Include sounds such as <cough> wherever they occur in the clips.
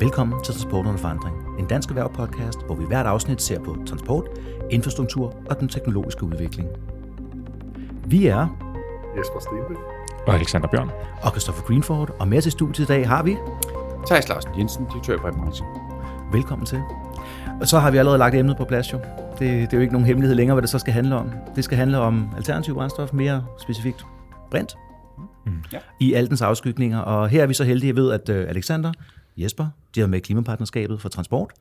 Velkommen til Transport under forandring, en dansk erhvervspodcast, hvor vi hvert afsnit ser på transport, infrastruktur og den teknologiske udvikling. Vi er Jesper Stenbæk. Og Alexander Bjørn. og Christopher Greenford, og med til studiet i dag har vi. Thijs Larsen Jensen, direktør i brandbranchen. Velkommen til. Og så har vi allerede lagt emnet på plads jo. Det, det er jo ikke nogen hemmelighed længere, hvad det så skal handle om. Det skal handle om alternativ brændstof, mere specifikt brint, Mm. Ja. i alle dens afskygninger. Og her er vi så heldige ved, at øh, Alexander, Jesper, de er med Klimapartnerskabet for Transport,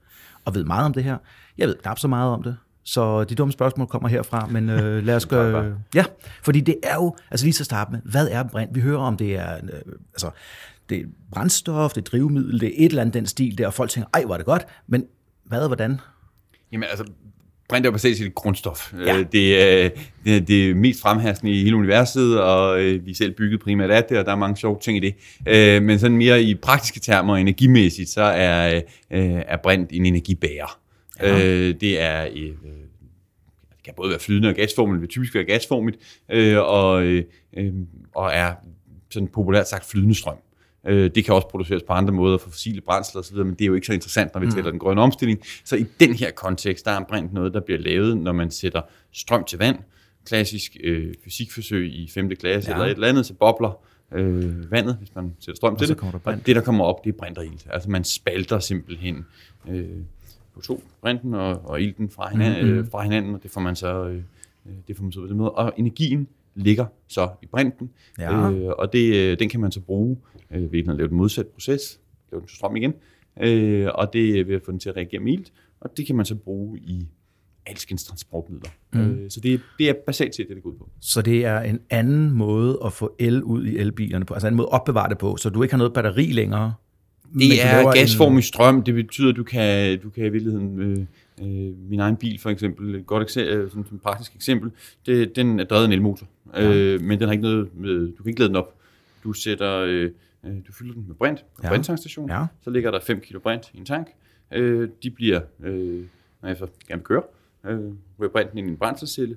og ved meget om det her. Jeg ved knap så meget om det, så de dumme spørgsmål kommer herfra, men øh, <laughs> lad os gøre... Ja, fordi det er jo, altså lige så starte med, hvad er brint? Vi hører om det er, øh, altså, det er brændstof, det er drivmiddel, det er et eller andet den stil der, og folk tænker, ej, hvor er det godt, men hvad og hvordan? Jamen altså, brint er jo basalt set et grundstof. Ja. Øh, Det er det, er det mest fremherskende i hele universet, og øh, vi selv bygget primært af det, og der er mange sjove ting i det. Øh, Men sådan mere i praktiske termer og energimæssigt, så er, er brint en energibærer. Ja. Det er... øh, Det kan både være flydende og gasformigt, det vil typisk være gasformigt, øh, og, og er sådan populært sagt flydende strøm. Øh, Det kan også produceres på andre måder for fossile brændsler osv., men det er jo ikke så interessant, når vi taler den grønne omstilling. Så i den her kontekst, der er brint noget, der bliver lavet, når man sætter strøm til vand. Klassisk øh, fysikforsøg i 5. klasse Ja. eller et eller andet, så bobler øh, vandet, hvis man sætter strøm Og til det. der. Og det, der kommer op, det er brinterilt. Altså man spalter simpelthen øh, på to brinten og, og ilten fra hinanden, Mhm. mm-hmm. øh, fra hinanden, og det får man så øh, øh, det får man så på den måde. Og energien ligger så i brinten, Ja. øh, og det, øh, den kan man så bruge øh, ved at lave den modsatte proces, lave den strøm igen, øh, og det at få den til at reagere med ilt, og det kan man så bruge i alskens transportmidler. Mm. Øh, så det, det er basalt set det, det går ud på. Så det er en anden måde at få el ud i elbilerne på, altså en måde at opbevare det på, så du ikke har noget batteri længere. Det er gasformig strøm. Det betyder, at du kan, du kan i virkeligheden... Øh, øh, min egen bil for eksempel, et godt eksempel, sådan et praktisk eksempel, det, den er drevet af en elmotor, Ja. øh, men den har ikke noget med, du kan ikke lade den op. Du sætter, øh, øh, du fylder den med brint på Ja. brinttankstationen, Ja. så ligger der 5 kilo brint i en tank. Øh, de bliver, øh, når jeg så gerne vil køre, øh, ryger brinten ind i en brændselscelle,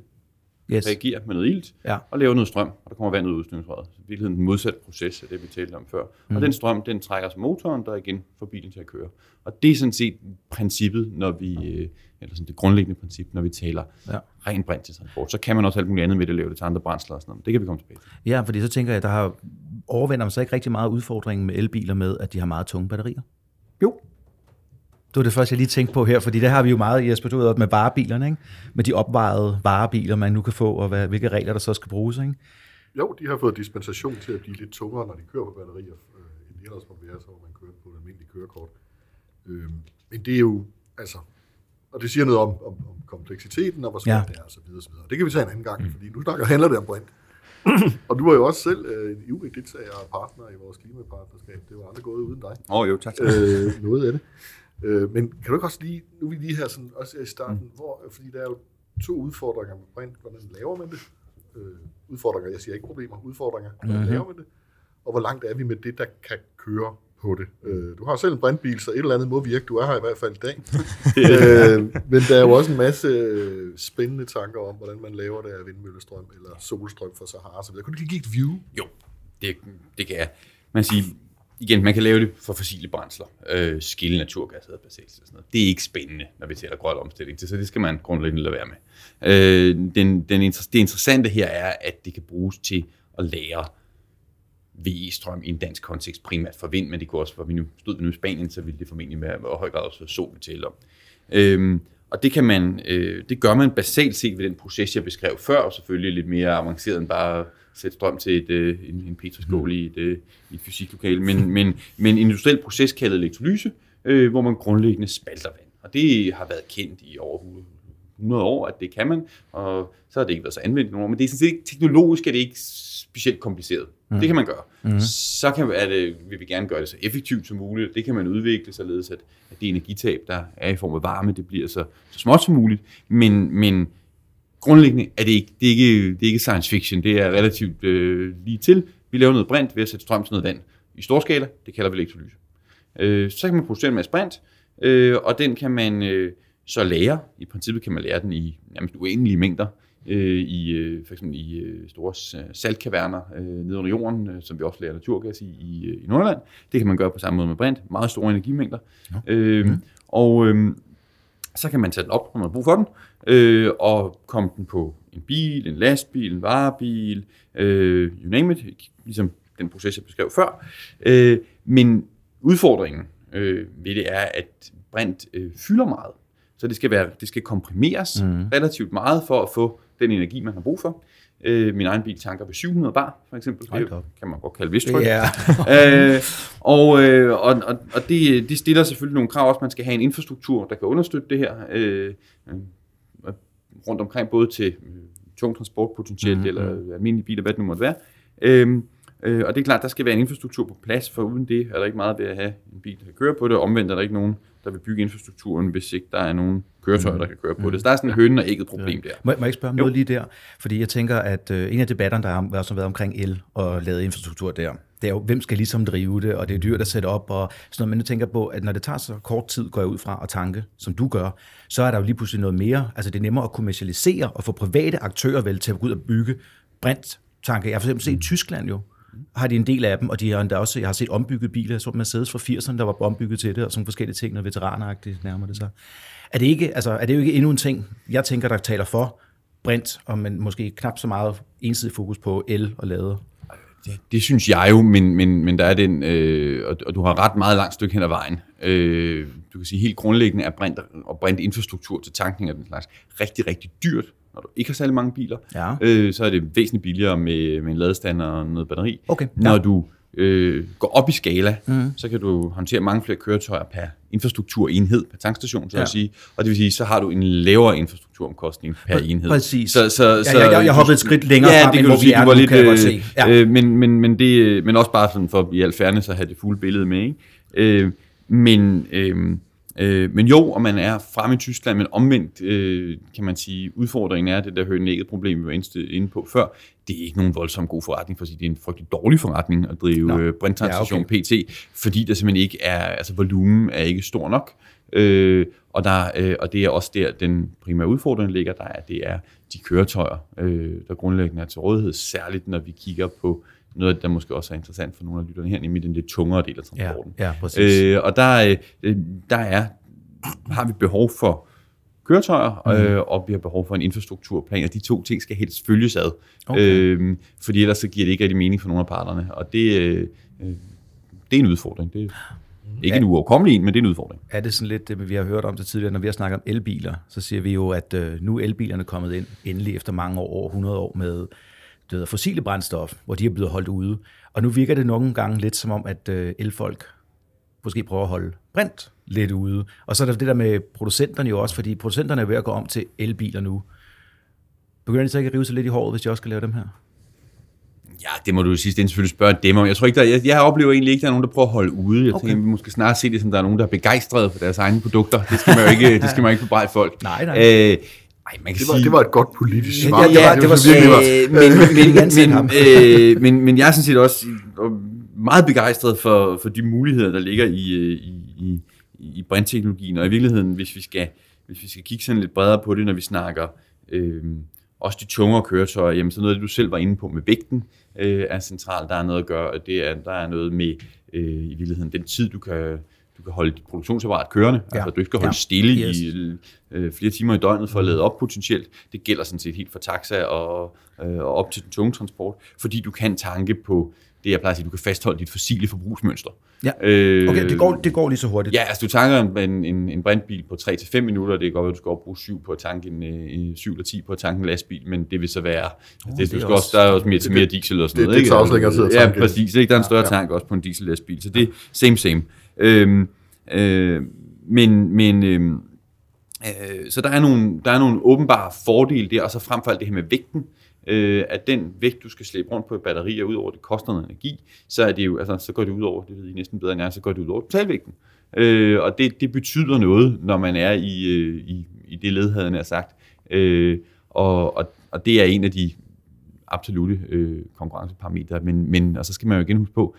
Yes. reagerer med noget ilt, Ja. og laver noget strøm, og der kommer vand ud af udstødningsrøret. Så i virkeligheden den modsatte proces af det, vi talte om før. Mm. Og den strøm, den trækker så motoren, der igen får bilen til at køre. Og det er sådan set princippet, når vi, øh, eller sådan det grundlæggende princip, når vi taler Ja. ren brint til transport. Så kan man også alt muligt andet med det, lave det til andre brændsler og sådan noget. Det kan vi komme tilbage til. Ja, fordi så tænker jeg, der har overvinder man så ikke rigtig meget udfordringen med elbiler med, at de har meget tunge batterier. Jo. Det var det første, jeg lige tænkte på her, fordi det har vi jo meget, Jesper, du ved, også med varebilerne, ikke? med de opvejede varebiler, man nu kan få, og hvad, hvilke regler, der så skal bruges. Ikke? Jo, de har fået dispensation til at blive lidt tungere, når de kører på batterier, øh, end de ellers må være, så hvor man kører på et almindeligt kørekort. Øh, men det er jo, altså, og det siger noget om, om, om kompleksiteten, og hvor svært Ja. ja. det er, og så videre, og så videre. Det kan vi tage en anden gang, mm. fordi nu snakker, handler det om brint. <clears throat> og du var jo også selv øh, en ivrig deltager og partner i vores klimapartnerskab. Det var aldrig gået uden dig. Åh oh, jo, tak. øh, noget af det. Øh, men kan du ikke også lige, nu er vi lige her sådan, også i starten, mm. hvor, fordi der er jo to udfordringer med brint. Hvordan laver man det? Øh, udfordringer, jeg siger ikke problemer, udfordringer. Hvordan Mhm. mm-hmm. laver man det? Og hvor langt er vi med det, der kan køre på det? Øh, du har selv en brintbil, så et eller andet må virke. Du er her i hvert fald i dag. <laughs> øh, men der er jo også en masse øh, spændende tanker om, hvordan man laver det af vindmøllestrøm eller solstrøm for Sahara. Så kunne du lige give et view? Jo, det, det kan jeg. Man siger, igen, man kan lave det for fossile brændsler. Øh, skille naturgas hedder basalt og sådan noget. Det er ikke spændende, når vi taler grøn omstilling, til, så det skal man grundlæggende lade være med. Øh, den, den, inter- det interessante her er, at det kan bruges til at lære VE-strøm i en dansk kontekst, primært for vind, men det kunne også, for vi nu stod vi nu i Spanien, så ville det formentlig være og høj grad også sol, vi taler om. Øhm, og det kan man, øh, det gør man basalt set ved den proces, jeg beskrev før, og selvfølgelig lidt mere avanceret end bare sætte strøm til et, øh, en, en petriskål i et, øh, i et fysiklokale, men, men, men en industriel proces kaldet elektrolyse, øh, hvor man grundlæggende spalter vand. Og det har været kendt i over 100 år, at det kan man, og så har det ikke været så anvendt år, men det er sådan set ikke, teknologisk er det ikke specielt kompliceret. Mm. Det kan man gøre. Mm. Så kan, er det, vil vi gerne gøre det så effektivt som muligt. Det kan man udvikle således, at, at det energitab, der er i form af varme, det bliver så, så småt som muligt. Men, men grundlæggende er det ikke, det er ikke, det er ikke science fiction. Det er relativt øh, lige til. Vi laver noget brint ved at sætte strøm til noget vand i stor skala. Det kalder vi elektrolyse. Øh, så kan man producere en masse brint, øh, og den kan man øh, så lære. I princippet kan man lære den i nærmest uendelige mængder øh, i øh, for eksempel i øh, store saltkaverner øh, nede under jorden, øh, som vi også lærer naturgas i, i, øh, i Nordland. Det kan man gøre på samme måde med brint. Meget store energimængder. Ja. Øh, mm. Og øh, så kan man tage den op, når man har brug for den, øh, og komme den på en bil, en lastbil, en varebil, øh, you name it, ligesom den proces, jeg beskrev før. Øh, men udfordringen øh, ved det er, at brint øh, fylder meget. Så det skal, være, det skal komprimeres mm. relativt meget for at få den energi, man har brug for. Øh, min egen bil tanker ved 700 bar, for eksempel. Det kan man godt kalde vistryk. Yeah. <laughs> øh, og øh, og, og, og det, det stiller selvfølgelig nogle krav også. Man skal have en infrastruktur, der kan understøtte det her. Øh, øh, rundt omkring, både til øh, tung transport potentielt, mm-hmm. eller almindelige biler, hvad det nu måtte være. Øh, Øh, og det er klart, der skal være en infrastruktur på plads, for uden det er der ikke meget ved at have en bil, der kan køre på det. Omvendt er der ikke nogen, der vil bygge infrastrukturen, hvis ikke der er nogen køretøjer, der kan køre på det. Så der er sådan en høn og ægget problem der. Må, må jeg ikke spørge om noget lige der? Fordi jeg tænker, at øh, en af debatterne, der har også været omkring el og lavet infrastruktur der, det er jo, hvem skal ligesom drive det, og det er dyrt at sætte op, og sådan noget. Men jeg tænker på, at når det tager så kort tid, går jeg ud fra at tanke, som du gør, så er der jo lige pludselig noget mere. Altså det er nemmere at kommercialisere og få private aktører vel til at gå ud og bygge brint tanke. Jeg har for eksempel set i Tyskland jo, har de en del af dem, og de har endda også, jeg har set ombygget biler, så Mercedes fra 80'erne, der var ombygget til det, og sådan forskellige ting, når veteranagtigt nærmer det sig. Er det, ikke, altså, er det jo ikke endnu en ting, jeg tænker, der taler for brint, og men måske knap så meget ensidig fokus på el og lader? Det, det synes jeg jo, men, men, men der er den, øh, og, og du har ret meget langt stykke hen ad vejen. Øh, du kan sige, helt grundlæggende er brint og brint infrastruktur til tankning af den slags rigtig, rigtig dyrt når du ikke har særlig mange biler, ja. øh, så er det væsentligt billigere med, med en ladestander og noget batteri. Okay. Ja. Når du øh, går op i skala, mm. så kan du håndtere mange flere køretøjer per infrastrukturenhed, per tankstation, så ja. at sige. Og det vil sige, så har du en lavere infrastrukturomkostning per Præ- enhed. Præcis. Så, så, så, ja, jeg, jeg hoppede et skridt længere ja, frem, det kan du sige, du var lidt, kan øh, ja. øh, men, men, men, det, men også bare sådan for i al fairness at have det fulde billede med. Ikke? Øh, men... Øh, Øh, men jo, og man er fremme i Tyskland, men omvendt øh, kan man sige, udfordringen er det der højnægget problem, vi var inde på før. Det er ikke nogen voldsom god forretning, for det er en frygtelig dårlig forretning at drive øh, brinttransition ja, okay. PT, fordi der simpelthen ikke er, altså volumen er ikke stor nok. Øh, og, der, øh, og det er også der, den primære udfordring ligger, der er, det er de køretøjer, øh, der grundlæggende er til rådighed, særligt når vi kigger på noget, der måske også er interessant for nogle af lytterne her, nemlig den lidt tungere del af transporten. Ja, ja præcis. Øh, og der, øh, der er, har vi behov for køretøjer, mm. øh, og vi har behov for en infrastrukturplan, og de to ting skal helst følges ad. Okay. Øh, fordi ellers så giver det ikke rigtig mening for nogle af parterne, og det, øh, det er en udfordring. Det er ikke ja. en uoverkommelig en, men det er en udfordring. Er det sådan lidt det, vi har hørt om det tidligere, når vi har snakket om elbiler, så siger vi jo, at øh, nu er elbilerne kommet ind endelig efter mange år, over 100 år med det hedder fossile brændstof, hvor de er blevet holdt ude. Og nu virker det nogle gange lidt som om, at øh, elfolk måske prøver at holde brint lidt ude. Og så er der det der med producenterne jo også, fordi producenterne er ved at gå om til elbiler nu. Begynder de så ikke at rive sig lidt i håret, hvis de også skal lave dem her? Ja, det må du jo sidst selvfølgelig spørge dem om. Jeg tror ikke, der, jeg, jeg oplever egentlig ikke, at der er nogen, der prøver at holde ude. Jeg okay. tænker, vi måske snart se det, som der er nogen, der er begejstrede for deres egne produkter. Det skal man jo ikke, <laughs> det skal man ikke bebrejde folk. Nej, nej. Øh, ej, man kan det, var, sige, det var et godt politisk svar. Ja, ja, ja det, var, det var, det var, men, men, men, øh, men, men jeg er sådan set også meget begejstret for, for de muligheder, der ligger i, øh, i, i, i brintteknologien, og i virkeligheden, hvis vi skal, hvis vi skal kigge sådan lidt bredere på det, når vi snakker øh, også de tungere køretøjer, jamen så noget af det, du selv var inde på med vægten, øh, er centralt. Der er noget at gøre, det er, der er noget med øh, i virkeligheden den tid, du kan du kan holde dit produktionsapparat kørende, ja. altså du ikke skal holde ja. stille yes. i øh, flere timer i døgnet for at lade op potentielt. Det gælder sådan set helt fra taxa og, øh, og op til den tunge transport, fordi du kan tanke på det, jeg plejer at sige, du kan fastholde dit fossile forbrugsmønster. Ja, øh, okay, det går, det går lige så hurtigt. Ja, altså du tanker en, en, en brintbil på 3-5 minutter, det kan godt være, at du skal bruge 7 på at tanke en, en 7 eller 10 på at tanke en lastbil, men det vil så være, oh, det, du skal også, der er også mere til mere diesel og sådan det, noget. Det, det tager også længere tid at tanke. Ja, præcis. Ikke? Der er en større ja, ja. tank også på en diesel lastbil, så det er same same. Øhm, øh, men men øh, øh, så der er, nogle, der er nogle åbenbare fordele der, og så frem for alt det her med vægten, øh, at den vægt, du skal slæbe rundt på et batteri, og udover det koster noget energi, så, er det jo, altså, så går det ud over, det ved I næsten bedre end jeg, så går det ud over totalvægten. Øh, og det, det betyder noget, når man er i, øh, i, i det led, havde jeg sagt. Øh, og, og, og det er en af de absolute øh, konkurrenceparametre. Men, men, og så skal man jo igen huske på,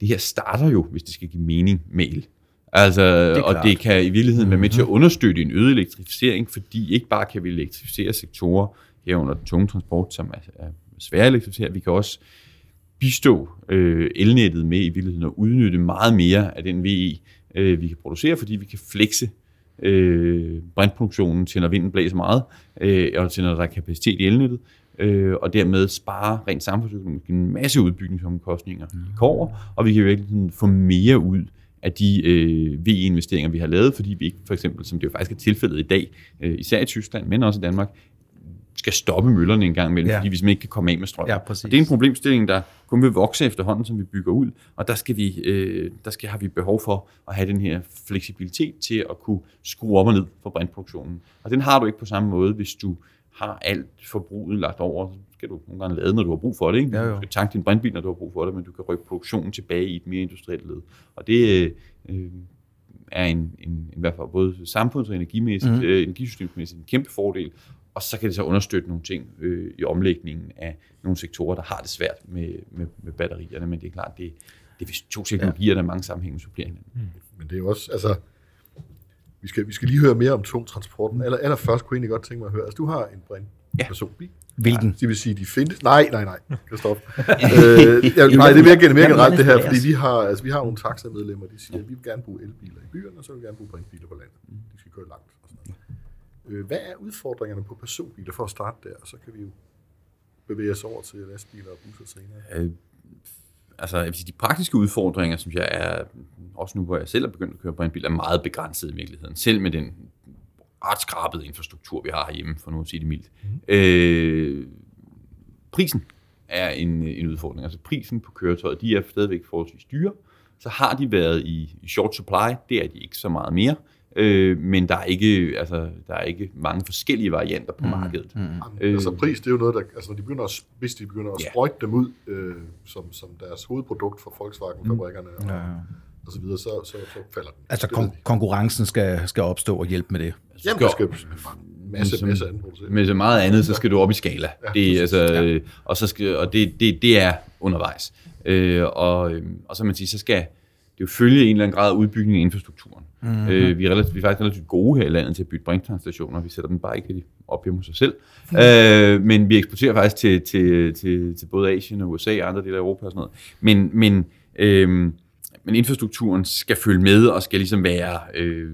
det her starter jo, hvis det skal give mening med el. Altså, det og det kan i virkeligheden være med til at mhm. understøtte en øget elektrificering, fordi ikke bare kan vi elektrificere sektorer herunder den tunge transport, som er, er svær at elektrificere. Vi kan også bistå øh, elnettet med i virkeligheden at udnytte meget mere af den VE, øh, vi kan producere, fordi vi kan flexe øh, brintproduktionen til, når vinden blæser meget, øh, og til, når der er kapacitet i elnettet, øh, og dermed spare rent samfundsøkonomisk en masse udbygningsomkostninger mm. i kover, og vi kan virkelig få mere ud af de øh, VE-investeringer, vi har lavet, fordi vi ikke, for eksempel, som det jo faktisk er tilfældet i dag, øh, især i Tyskland, men også i Danmark, skal stoppe møllerne en gang imellem, ja. fordi vi simpelthen ikke kan komme af med strøm. Ja, præcis. og det er en problemstilling, der kun vil vokse efterhånden, som vi bygger ud, og der, skal vi, øh, der skal, har vi behov for at have den her fleksibilitet til at kunne skrue op og ned for brintproduktionen. Og den har du ikke på samme måde, hvis du har alt forbruget lagt over. Så skal du nogle gange lade, når du har brug for det. Ikke? Ja, jo. Du skal tanke din brintbil, når du har brug for det, men du kan rykke produktionen tilbage i et mere industrielt led. Og det øh, er en, en, en, i hvert fald både samfunds- og energimæssigt, mm. øh, energisystemsmæssigt en kæmpe fordel. Og så kan det så understøtte nogle ting øh, i omlægningen af nogle sektorer, der har det svært med, med, med batterierne. Men det er klart, det, det er to teknologier, der i mange sammenhænge supplerer hinanden. Men det er jo også, altså, vi skal, vi skal lige høre mere om tung transporten. Aller, allerførst kunne jeg egentlig godt tænke mig at høre, altså du har en brint Ja. personbil. Hvilken? Det vil sige, de findes. Nej, nej, nej. Christoph. <laughs> øh, jeg, nej, det er mere, mere generelt det her, fordi vi har, altså, vi har nogle taxamedlemmer, de siger, at vi vil gerne bruge elbiler i byerne, og så vil vi gerne bruge brintbiler på landet. De skal køre langt. Og sådan noget. Øh, hvad er udfordringerne på personbiler for at starte der? Så kan vi jo bevæge os over til lastbiler og busser senere. Øh, altså, jeg vil sige, de praktiske udfordringer, synes jeg er, også nu hvor jeg selv er begyndt at køre brintbil, er meget begrænset i virkeligheden. Selv med den ret skrabede infrastruktur, vi har herhjemme, for nu at sige det mildt. Mm. Øh, prisen er en, en udfordring. Altså prisen på køretøjet, de er stadigvæk forholdsvis dyre. Så har de været i, i short supply, det er de ikke så meget mere. Øh, men der er, ikke, altså, der er ikke mange forskellige varianter på markedet. Mm. Jamen, altså pris, det er jo noget, der, altså når de begynder at, hvis de begynder at Ja. sprøjte dem ud øh, som, som deres hovedprodukt for Volkswagen-fabrikkerne og, Ja, ja. og så videre, så, så, så falder den. Altså Det kon- konkurrencen skal, skal opstå og hjælpe med det. de. Jamen, der skal masse, Som- masse andet. Med så meget andet, så skal du op i skala. Ja, det, er, altså, øh, og så skal, og det, det, det er undervejs. Øh, og, øh, og så man sige, så skal det jo følge en eller anden grad af udbygning af infrastrukturen. Mm-hmm. Øh, vi, er relativt, vi er faktisk relativt gode her i landet til at bygge brinttankstationer. Vi sætter dem bare ikke op hjemme hos os selv. øh, men vi eksporterer faktisk til, til, til, til både Asien og USA og andre dele af Europa og sådan noget. Men, men, øh, men infrastrukturen skal følge med og skal ligesom være... Øh,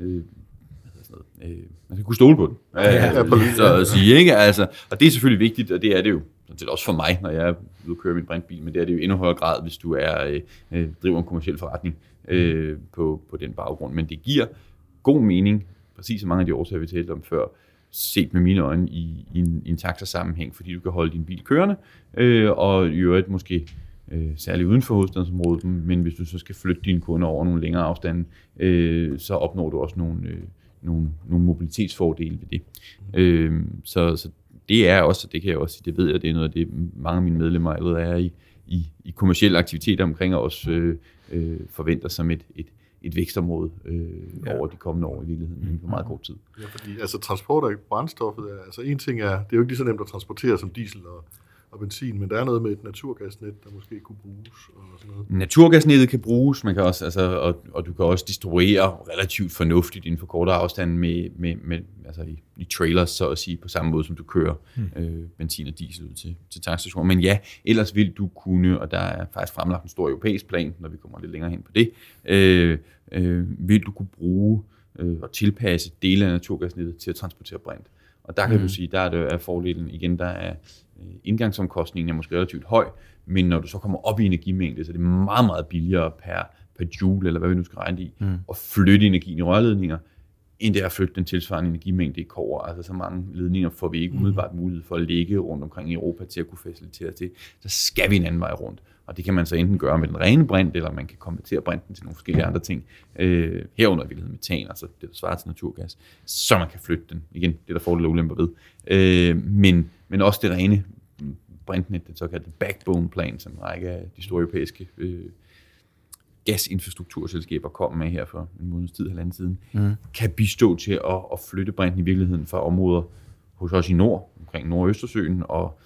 øh, øh, skal kunne stole på den. Ja, Ja, så at sige, ikke? Altså, og det er selvfølgelig vigtigt, og det er det jo sådan set også for mig, når jeg er ude og køre min brintbil, men det er det jo i endnu højere grad, hvis du er øh, øh, driver en kommersiel forretning øh, på, på den baggrund. Men det giver god mening, præcis så mange af de årsager, vi talte om før, set med mine øjne i, i en, i en taxa-sammenhæng, fordi du kan holde din bil kørende, øh, og i øvrigt måske øh, særligt uden for hovedstadsområdet, men hvis du så skal flytte dine kunder over nogle længere afstande, øh, så opnår du også nogle, øh, nogle, nogle mobilitetsfordele ved det. Øh, så, så det er også, det kan jeg også sige, det ved jeg, det er noget det, mange af mine medlemmer allerede er i, i, i kommersielle aktiviteter omkring, og også øh, øh, forventer som et, et, et vækstområde øh, ja. over de kommende år i virkeligheden, inden for meget kort tid. Ja, fordi altså, transport af brændstoffet, er, altså en ting er, det er jo ikke lige så nemt at transportere som diesel og, og benzin, men der er noget med et naturgasnet, der måske kunne bruges og sådan noget. Naturgasnettet kan bruges, man kan også, altså, og, og du kan også distribuere relativt fornuftigt inden for kortere afstand med, med, med altså i, i trailers, så at sige, på samme måde som du kører hmm. øh, benzin og diesel ud til, til tankstationer. Men ja, ellers vil du kunne, og der er faktisk fremlagt en stor europæisk plan, når vi kommer lidt længere hen på det, øh, øh, vil du kunne bruge øh, og tilpasse dele af naturgasnettet til at transportere brint. Og der kan mm. du sige, der er, det, er fordelen igen, der er indgangsomkostningen er måske relativt høj, men når du så kommer op i energimængde, så er det meget, meget billigere per, per joule, eller hvad vi nu skal regne det i, mm. at flytte energien i rørledninger, end det er at flytte den tilsvarende energimængde i kover. Altså så mange ledninger får vi ikke umiddelbart mulighed for at ligge rundt omkring i Europa til at kunne facilitere til. Så skal vi en anden vej rundt. Og det kan man så enten gøre med den rene brint, eller man kan konvertere brinten til nogle forskellige andre ting. Øh, herunder i virkeligheden metan, altså det, der svarer til naturgas. Så man kan flytte den. Igen, det er der fordele og ulemper ved. Øh, men, men også det rene brintnet, det såkaldte backbone plan, som en række af de store europæiske øh, gasinfrastrukturselskaber kom med her for en måneds tid, halvanden siden, mm. kan bistå til at, at flytte brinten i virkeligheden fra områder hos os i nord, omkring Nordøstersøen og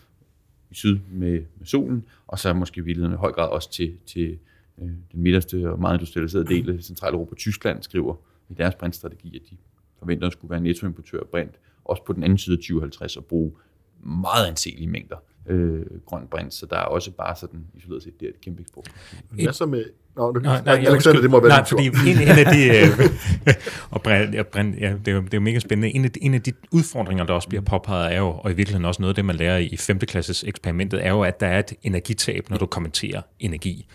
i syd med, med solen, og så måske i virkeligheden i høj grad også til, til øh, den midterste og meget industrialiserede del af Centraleuropa. Tyskland skriver i deres brintstrategi, at de forventer at skulle være nettoimportør af brint, også på den anden side af 2050 og bruge meget anselige mængder øh, grøn brint, så der er også bare sådan isoleret set, det er et kæmpe eksport. Hvad så med... Nå, det, Nej, nej, nej, Alexander, det må være nej, fordi en, en af de, øh, <laughs> og brand, ja, brand, ja, det, er jo, det er jo mega spændende. En af, de, en af de udfordringer, der også bliver påpeget, er jo, og i virkeligheden også noget af det, man lærer i 5. klasses eksperimentet, er jo, at der er et energitab, når du kommenterer energi.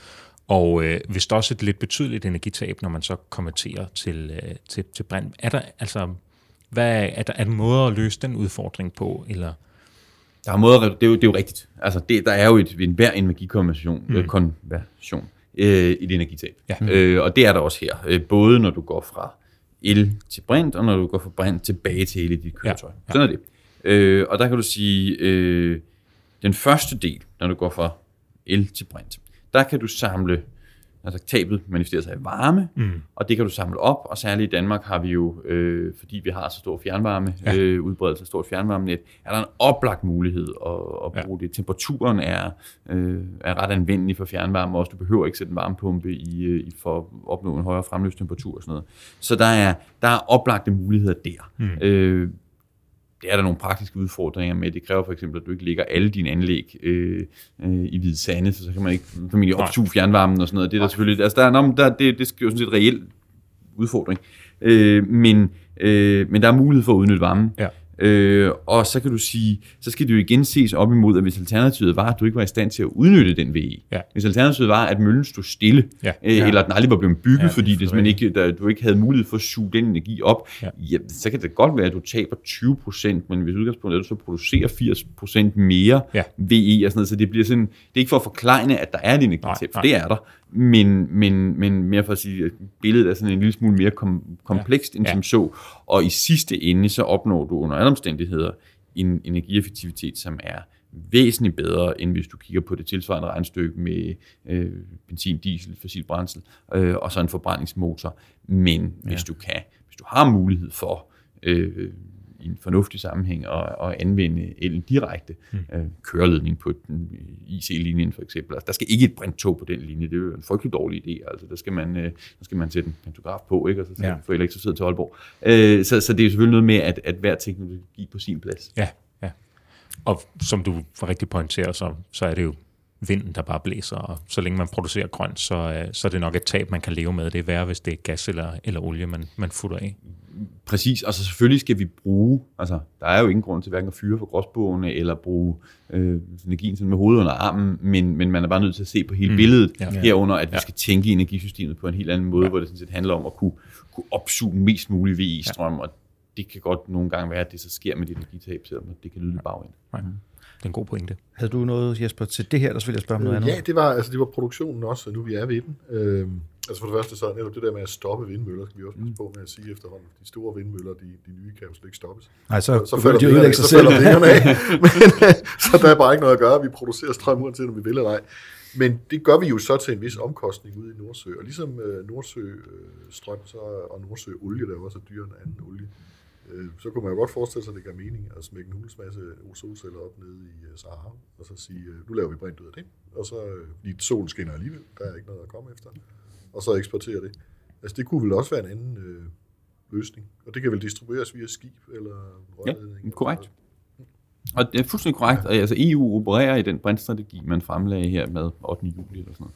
Og øh, hvis der også er et lidt betydeligt energitab, når man så kommenterer til, øh, til, til brand, er der altså, hvad, er der er der måder at løse den udfordring på, eller... Der er måder, det er jo, det er jo rigtigt. Altså, det, der er jo et, ved enhver energikonversion mm. øh, konversion, øh, et energitab. Ja. Øh, og det er der også her. Øh, både når du går fra el til brint, og når du går fra brint tilbage til el i dit køretøj. Ja, Ja. Sådan er det. Øh, og der kan du sige, øh, den første del, når du går fra el til brint, der kan du samle, altså tabet manifesterer sig i varme, mm. og det kan du samle op, og særligt i Danmark har vi jo, øh, fordi vi har så stor fjernvarme, ja. øh, udbredelse af stort fjernvarmenet, er der en oplagt mulighed at, at bruge ja. det. Temperaturen er, øh, er ret anvendelig for fjernvarme også. Du behøver ikke sætte en varmepumpe i, øh, i for at opnå en højere fremløbstemperatur og sådan noget. Så der er, der er oplagte muligheder der. Mm. Øh, det er der nogle praktiske udfordringer med. Det kræver for eksempel, at du ikke lægger alle dine anlæg øh, øh, i hvide sande, så, så kan man ikke formentlig opsuge fjernvarmen og sådan noget. Det er der selvfølgelig, altså der, er, nå, der, det, det er jo sådan set reelt udfordring. Øh, men, øh, men der er mulighed for at udnytte varmen. Ja. Øh, og så kan du sige, så skal det jo igen ses op imod, at hvis alternativet var, at du ikke var i stand til at udnytte den VE. Ja. Hvis alternativet var, at møllen stod stille, Ja. øh, eller at den aldrig var blevet bygget, Ja, fordi det, man ikke, der, du ikke havde mulighed for at suge den energi op, Ja. ja. Så kan det godt være, at du taber 20% men hvis udgangspunktet er, at du så producerer 80% mere Ja. VE og sådan noget, så det bliver sådan, det er ikke for at forklejne, at der er et energitab, for nej. det er der, men, men, men mere for at sige, at billedet er sådan en lille smule mere kom, komplekst end Ja. som så, og i sidste ende, så opnår du under alle omstændigheder en energieffektivitet, som er væsentligt bedre, end hvis du kigger på det tilsvarende regnstykke med øh, benzin, diesel, fossil brændsel øh, og så en forbrændingsmotor. Men ja. hvis du kan, hvis du har mulighed for øh, i en fornuftig sammenhæng at, at anvende elen direkte, mm. øh, køreledning på den IC-linjen for eksempel. Altså, der skal ikke et brinttog på den linje, det er jo en frygtelig dårlig idé. Altså, der skal man, øh, der skal man sætte en pantograf på, ikke? og så ja. få elektrificeret til Aalborg. Øh, så, så det er jo selvfølgelig noget med, at, at hver teknologi på sin plads. Ja, ja. Og som du rigtig pointerer, så, så er det jo vinden, der bare blæser, og så længe man producerer grønt, så, øh, så er det nok et tab, man kan leve med. Det er værre, hvis det er gas eller, eller olie, man, man futter af. Præcis, og så selvfølgelig skal vi bruge, altså der er jo ingen grund til hverken at fyre for gråsbogene, eller bruge øh, energien sådan med hovedet under armen, men, men man er bare nødt til at se på hele mm. billedet, Ja. ja. herunder at vi Ja. skal tænke energisystemet på en helt anden måde, ja. hvor det sådan set handler om at kunne, kunne opsuge mest mulig VE-strøm, og det kan godt nogle gange være, at det så sker med det energitab, selvom det kan lyde bagvendt. Nej, det er en god pointe. Havde du noget, Jesper, til det her, der så vil jeg spørge om noget andet? Ja, det var, altså, det var produktionen også, og nu vi er ved den. Øhm, altså for det første så er netop det der med at stoppe vindmøller, skal vi også passe på med at sige efterhånden. De store vindmøller, de, de nye kan jo slet ikke stoppes. Nej, så, så så falder de vingerne, ødelægge så sig selv. falder vingerne af. <laughs> Men, øh, så der er bare ikke noget at gøre. Vi producerer strøm uanset om vi vil eller ej. Men det gør vi jo så til en vis omkostning ude i Nordsø. Og ligesom øh, Nordsø øh, strøm så, og Nordsø olie, der er også er dyrere end anden olie, øh, så kunne man jo godt forestille sig, at det gør mening at smække en hulens masse solceller op nede i øh, Sahara, og så sige, øh, nu laver vi brint ud af det. Og så, øh, fordi solen skinner alligevel, der er ikke noget at komme efter. Og så eksportere det. Altså det kunne vel også være en anden øh, løsning. Og det kan vel distribueres via skib eller rørledning. korrekt. Og det er fuldstændig korrekt, at altså EU opererer i den brintstrategi, man fremlagde her med 8. juli eller sådan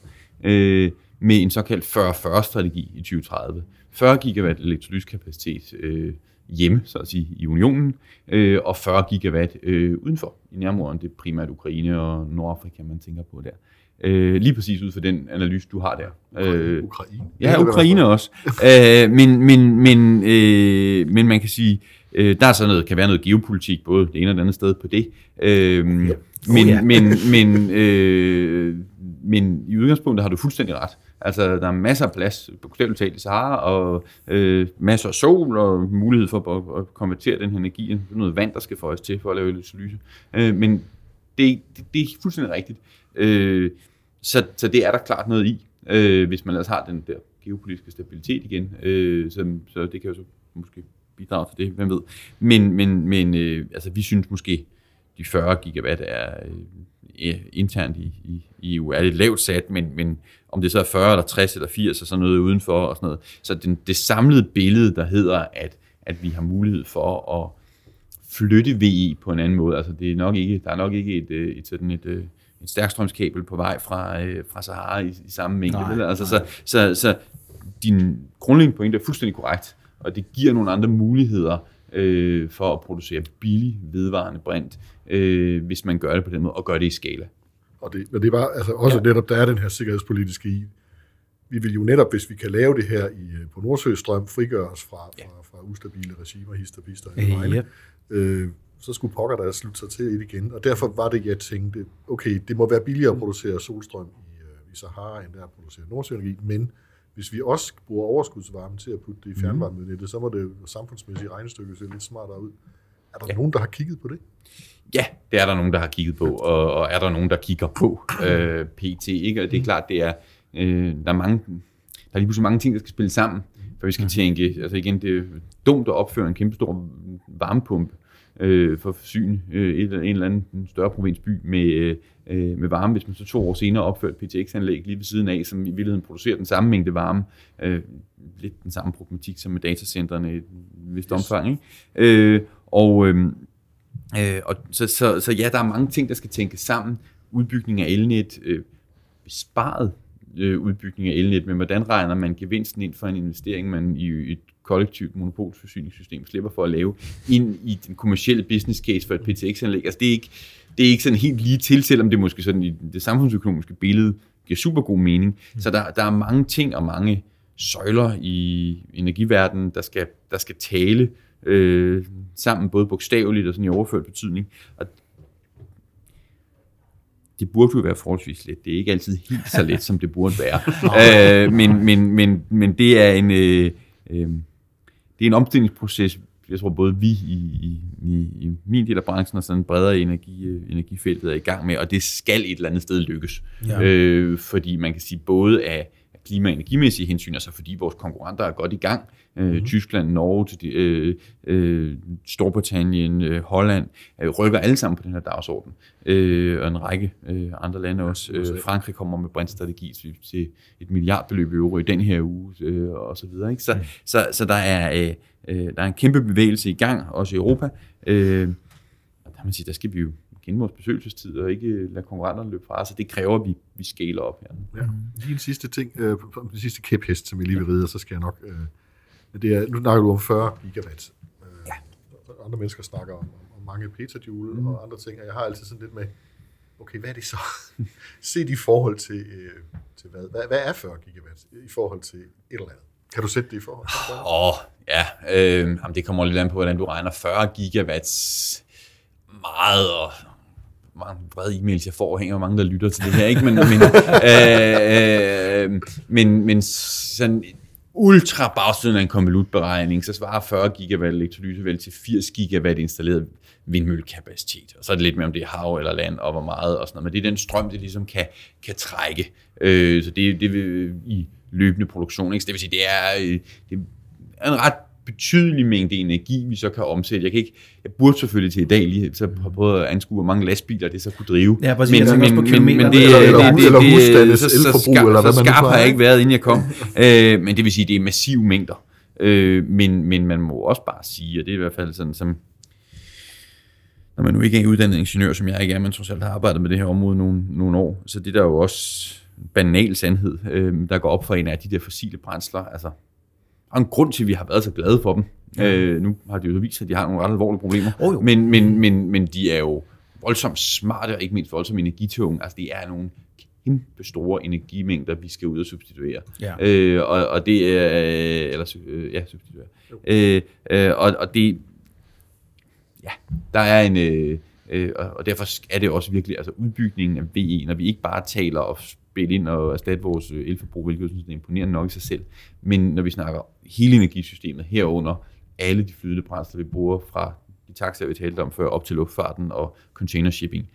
noget, øh, med en såkaldt 40-40-strategi i 2030. 40 gigawatt elektrolyskapacitet øh, hjemme, så at sige, i unionen, øh, og 40 gigawatt øh, udenfor, i nærmere det er primært Ukraine og Nordafrika, man tænker på der. Øh, lige præcis ud fra den analyse, du har der. Øh, Ukraine. Ja, Ukraine også. øh, men, men, men, øh, men man kan sige, øh, der er så noget, kan være noget geopolitik, både det ene og det andet sted på det. Øh, men, ja. men, men, øh, men i udgangspunktet har du fuldstændig ret. Altså, der er masser af plads, bogstaveligt talt i Sahara, og øh, masser af sol, og mulighed for at, at konvertere den her energi. Det er noget vand, der skal føjes til for at lave elektrolyse. Øh, men det, det, det er fuldstændig rigtigt. Øh, så, så det er der klart noget i, øh, hvis man ellers har den der geopolitiske stabilitet igen. Øh, så, så det kan jo så måske bidrage til det, hvem ved. Men, men, men øh, altså, vi synes måske, de 40 gigawatt er øh, internt i, i, i EU er lidt lavt sat, men, men om det så er 40 eller 60 eller 80 og sådan noget udenfor og sådan noget. Så den, det samlede billede, der hedder, at, at vi har mulighed for at flytte VE på en anden måde. Altså det er nok ikke, der er nok ikke et, øh, et sådan et, øh, et stærkstrømskabel på vej fra, øh, fra Sahara i, i samme mængde. Nej, altså, så, så, så din grundlæggende pointe er fuldstændig korrekt, og det giver nogle andre muligheder øh, for at producere billig, vedvarende brint, øh, hvis man gør det på den måde, og gør det i skala. Og det, men det var altså også ja. netop, der er den her sikkerhedspolitiske i. Vi vil jo netop, hvis vi kan lave det her i, øh, på Nordsøstrøm, frigøre os fra, ja. fra, fra ustabile regimer, histerpister og Øh, øh, øh, så skulle pokker der slutte sig til et igen. Og derfor var det, jeg tænkte, okay, det må være billigere at producere solstrøm i, øh, i Sahara, end det er at producere nordsøenergi, men hvis vi også bruger overskudsvarme til at putte det i fjernvarmenettet, så må det samfundsmæssige regnestykke se lidt smartere ud. Er der ja. nogen, der har kigget på det? Ja, det er der nogen, der har kigget på, og, og er der nogen, der kigger på øh, PT. Ikke? Og det er klart, det er, øh, der er mange, der er lige pludselig mange ting, der skal spille sammen, for vi skal tænke, altså igen, det er dumt at opføre en kæmpe stor varmepumpe øh, for forsyne øh, et, en eller anden større provinsby med, øh, med varme, hvis man så to år senere opfører et PTX-anlæg lige ved siden af, som i virkeligheden producerer den samme mængde varme. Øh, lidt den samme problematik som med datacentrene i et vist omfang. Ikke? Øh, og, øh, Øh, og så, så, så ja, der er mange ting, der skal tænkes sammen. Udbygning af elnet, øh, besparet øh, udbygning af elnet, men hvordan regner man gevinsten ind for en investering, man i et kollektivt monopolforsyningssystem slipper for at lave ind i den kommercielle business case for et PTX-anlæg. Altså det er ikke, det er ikke sådan helt lige til, selvom det måske sådan i det samfundsøkonomiske billede giver super god mening. Så der, der er mange ting og mange søjler i energiverdenen, der skal, der skal tale øh, sammen, både bogstaveligt og sådan i overført betydning. Og det burde jo være forholdsvis let. Det er ikke altid helt så let, som det burde være. <laughs> øh, men, men, men, men det er en øh, øh, det er en omstillingsproces, jeg tror både vi i, i, i, min del af branchen og sådan bredere energi, øh, energifeltet er i gang med, og det skal et eller andet sted lykkes. Ja. Øh, fordi man kan sige både af klima- og energimæssige hensyn, altså fordi vores konkurrenter er godt i gang. Øh, mm. Tyskland, Norge, øh, øh, Storbritannien, øh, Holland øh, rykker alle sammen på den her dagsorden. Øh, og en række øh, andre lande også. Øh, Frankrig kommer med brintstrategi til, til et milliardbeløb euro i den her uge, øh, og så videre. Ikke? Så, mm. så, så der, er, øh, der er en kæmpe bevægelse i gang, også i Europa. Øh, der, man sige, der skal vi jo kende vores besøgelsestid og ikke lade konkurrenterne løbe fra. Så det kræver, at vi, vi skaler op her. Ja. Lige en sidste ting, øh, den sidste kæphest, som jeg lige vil ride, og så skal jeg nok... Øh, det er, nu snakker du om 40 gigawatt. Øh, ja. Andre mennesker snakker om, om mange petajoule mm. og andre ting, og jeg har altid sådan lidt med, okay, hvad er det så? <laughs> Se i forhold til, øh, til hvad? hvad? Hvad er 40 gigawatt i forhold til et eller andet? Kan du sætte det i forhold til Åh, oh, ja. Øh, jamen, det kommer lidt an på, hvordan du regner 40 gigawatts meget, og mange brede e-mails, jeg får, hænger mange, der lytter til det her, ikke? Men, men, øh, øh, men, men sådan ultra bagsiden af en konvolutberegning, så svarer 40 gigawatt elektrolyse vel til 80 gigawatt installeret vindmøllekapacitet. Og så er det lidt mere om det er hav eller land, og hvor meget og sådan noget. Men det er den strøm, det ligesom kan, kan trække. Øh, så det, det vil i løbende produktion. Ikke? Så det vil sige, det er, øh, det er en ret betydelig mængde energi, vi så kan omsætte. Jeg, kan ikke, jeg burde selvfølgelig til i dag lige så har prøvet at anskue, hvor mange lastbiler det så kunne drive. Ja, præcis. Men, men, men, men, men det, eller, eller, det, det, eller det, husstandens så, så, elforbrug, skarp, eller hvad så skarp har jeg ikke været, inden jeg kom. <laughs> øh, men det vil sige, det er massive mængder. Øh, men, men man må også bare sige, og det er i hvert fald sådan, som når man nu ikke er uddannet ingeniør, som jeg ikke er, men trods alt har arbejdet med det her område nogle, nogle år, så det der er jo også banal sandhed, øh, der går op for en af de der fossile brændsler. Altså, er en grund til, at vi har været så glade for dem. Mm. Øh, nu har de jo vist, at de har nogle ret alvorlige problemer. Oh, jo. men, men, men, men de er jo voldsomt smarte, og ikke mindst voldsomt energitunge. Altså, det er nogle kæmpe store energimængder, vi skal ud og substituere. Ja. Øh, og, og det er, øh, eller, øh, ja, substituere. Øh, øh, og, og det, ja, der er en, øh, øh, og og derfor er det også virkelig, altså udbygningen af VE, når vi ikke bare taler og spille ind og erstatte vores øh, elforbrug, hvilket jeg synes er imponerende nok i sig selv, men når vi snakker hele energisystemet herunder, alle de flydende brændsler, vi bruger fra de taxaer, vi talte om før, op til luftfarten og container shipping,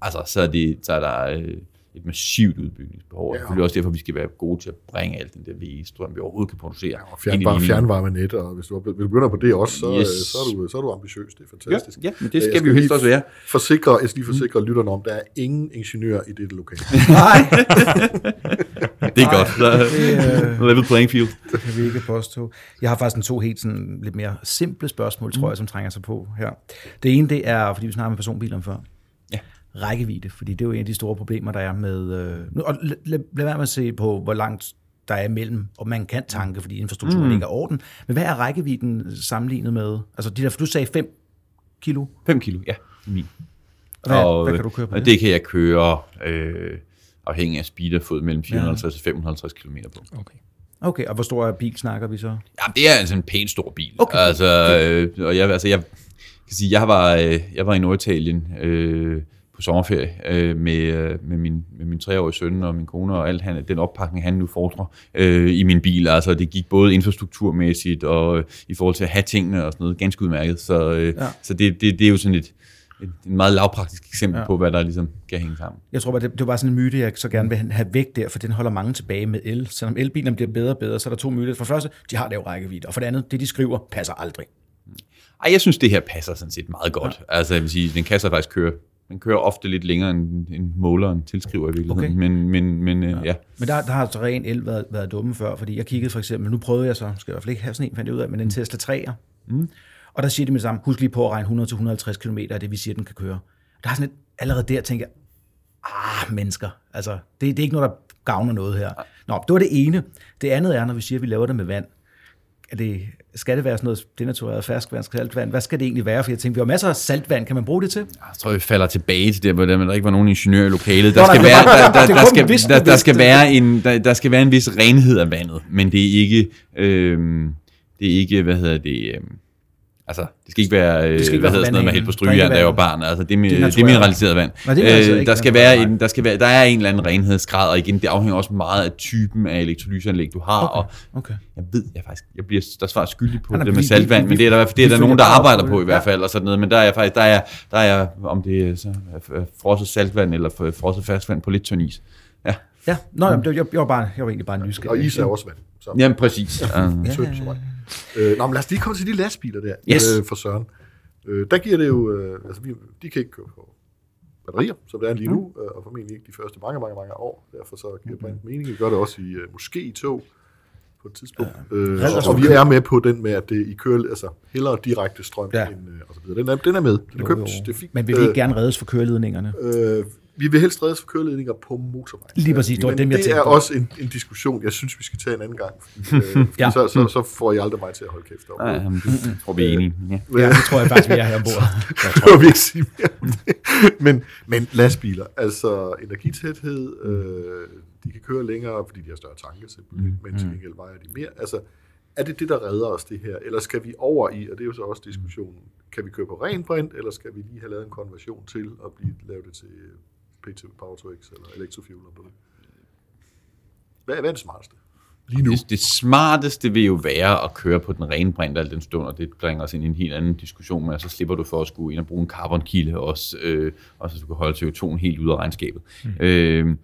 altså så er, det, så er der øh, et massivt udbygningsbehov. Og Ja. selvfølgelig også derfor, vi skal være gode til at bringe alt den der VE-strøm, vi overhovedet kan producere. Og ind i fjernvarme, linjen. fjernvarmenet, og hvis du vil begynde på det også, så, Yes. yes. så, er, du, så er du ambitiøs. Det er Ja, fantastisk. ja, men det Jeg skal skal vi jo helst også være. Forsikre, jeg skal lige forsikre mm. lytterne om, der er ingen ingeniør i dette lokale. <laughs> Nej, <laughs> Det er godt. Så, det, <laughs> øh, level playing field. det kan vi ikke påstå. Jeg har faktisk en to helt sådan, lidt mere simple spørgsmål, tror jeg, som trænger sig på her. Det ene, det er, fordi vi snakker med personbiler om før. Ja. Rækkevidde, fordi det er jo en af de store problemer, der er med... Øh, nu- og lad, lad, lad være med at se på, hvor langt der er imellem, og man kan tanke, fordi infrastrukturen mm. ikke er orden. Men hvad er rækkevidden sammenlignet med? Altså, de der, for du sagde 5 kilo. 5 kilo, ja. Min. Hvad, hvad kan du køre på og det? det kan jeg køre øh, afhængig af speed og fod mellem 450 og 550 km på. Okay. Okay, og hvor stor bil snakker vi så? Ja, det er altså en pæn stor bil. Okay. Altså, øh, og jeg, altså, jeg kan sige, jeg var, øh, jeg var i Norditalien øh, på sommerferie øh, med, øh, med, min, med min treårige søn og min kone og alt han, den oppakning, han nu fordrer øh, i min bil. Altså, det gik både infrastrukturmæssigt og øh, i forhold til at have tingene og sådan noget, ganske udmærket. Så, øh, Ja. så det, det, det er jo sådan et, et, et meget lavpraktisk eksempel Ja. på, hvad der ligesom kan hænge sammen. Jeg tror bare, det, det var sådan en myte, jeg så gerne vil have væk der, for den holder mange tilbage med el. Selvom elbilerne bliver bedre og bedre, så er der to myter. For det første, de har lav rækkevidde, og for det andet, det de skriver, passer aldrig. Ej, jeg synes, det her passer sådan set meget godt. Ja. Altså, jeg vil sige, den kan så faktisk køre. Den kører ofte lidt længere, end, end måleren tilskriver i virkeligheden. Okay. Men, men, men ja. ja. Men der, der har altså ren el været, været dumme før, fordi jeg kiggede for eksempel, nu prøvede jeg så, skal jeg i hvert fald ikke have sådan en, fandt jeg ud af, men en Tesla 3'er. Mm. Og der siger de med det samme, husk lige på at regne 100-150 km af det, vi siger, den kan køre. Der er sådan et, allerede der tænker jeg, ah, mennesker, altså, det, det er ikke noget, der gavner noget her. Nå, det var det ene. Det andet er, når vi siger, at vi laver det med vand, er det, skal det være sådan noget denatureret ferskvand, saltvand? Hvad skal det egentlig være? For jeg tænker, vi har masser af saltvand. Kan man bruge det til? Jeg tror, vi falder tilbage til det, hvor der, ikke var nogen ingeniør i lokalet. Der skal, være, der, der, skal, der, der, skal være en, der, der skal være en vis renhed af vandet, men det er ikke, øh, det er ikke, hvad hedder det, øh, altså, det skal ikke være, øh, skal ikke hvad være hedder sådan noget, man vandhanen. helt på strygejern, da jeg var barn. Altså, det er, Det er det er mineraliseret vand. Nej, det er altså øh, der, skal være en, der, skal være, der er en eller anden renhedsgrad, og igen, det afhænger også meget af typen af elektrolyseanlæg, du har, Okay. og Okay. jeg ved, jeg faktisk, jeg bliver der svarer skyldig på det med saltvand, men det er der, det er der nogen, der arbejder på det. i hvert fald, og sådan noget, men der er jeg faktisk, der er, der er jeg, om det er så frosset saltvand eller frosset ferskvand på lidt tynd is. Ja, Ja, Nå, det, jeg, jeg, var bare, jeg var egentlig bare nysgerrig. Og is er også vand. Jamen præcis. Ja. Øh, nå, men lad os lige komme til de lastbiler der, Yes. øh, for Søren. Øh, der giver det jo, øh, altså vi, de kan ikke køre på batterier, som det er lige nu, øh, og formentlig ikke de første mange, mange, mange år. Derfor så giver det mm. mening. Vi gør det også i, øh, måske i tog på et tidspunkt. Ja. Øh, og, vi er med på den med, at det i kører, altså hellere direkte strøm Ja. end, øh, og så videre. Den er, den er med. Den er købt. Det er fint. Men vil vi ikke gerne reddes for køreledningerne? Øh, vi vil helst reddes for køreledninger på motorvejen. Lige præcis, det var dem, jeg det tænkte er på. også en, en diskussion, jeg synes, vi skal tage en anden gang. <laughs> Øh, Ja. så, så, så får I aldrig mig til at holde kæft om ja, det. jamen, det tror vi er enige. Ja. Ja, det tror jeg faktisk, vi er her ombord. <laughs> Jeg tror vi ikke sige mere om det. Men, men lastbiler, altså energitæthed, øh, de kan køre længere, fordi de har større tanke simpelthen, mm. men til gengæld vejer de mere. Altså, er det det, der redder os det her? Eller skal vi over i, og det er jo så også diskussionen, kan vi køre på ren brint, eller skal vi lige have lavet en konversion til at blive, lave det til PT Power to X eller Electrofuel? Eller noget? Hvad, hvad er det smarteste? Lige nu. Det, det smarteste vil jo være at køre på den rene brint al den stund, og det bringer os ind i en helt anden diskussion med, at så slipper du for at skulle ind og bruge en carbonkilde også, øh, og så du kan holde CO2 helt ud af regnskabet. Mm. Øh,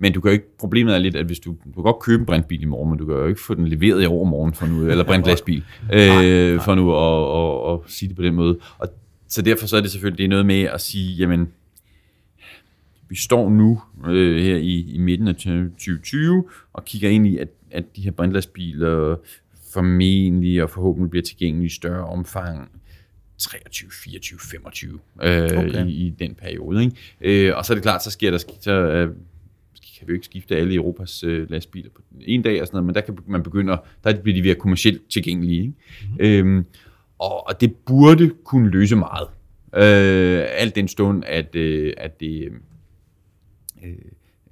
men du kan jo ikke, problemet er lidt, at hvis du, du kan godt købe en brintbil i morgen, men du kan jo ikke få den leveret i overmorgen for nu, <laughs> eller brintlastbil, øh, for nu at, at, at, sige det på den måde. Og så derfor så er det selvfølgelig det er noget med at sige, jamen, vi står nu øh, her i, i midten af 2020 og kigger ind i, at, at de her brintlastbiler formentlig og forhåbentlig bliver tilgængelige i større omfang 23, 24, 25 øh, Okay. i, i den periode. Ikke? Øh, og så er det klart, så sker der så, øh, kan vi jo ikke skifte alle Europas øh, lastbiler på en dag og sådan noget, men der kan man begynde der bliver de ved kommercielt tilgængelige. Ikke? Mm-hmm. Øhm, og, og det burde kunne løse meget. Øh, alt den stund, at, øh, at det, Øh,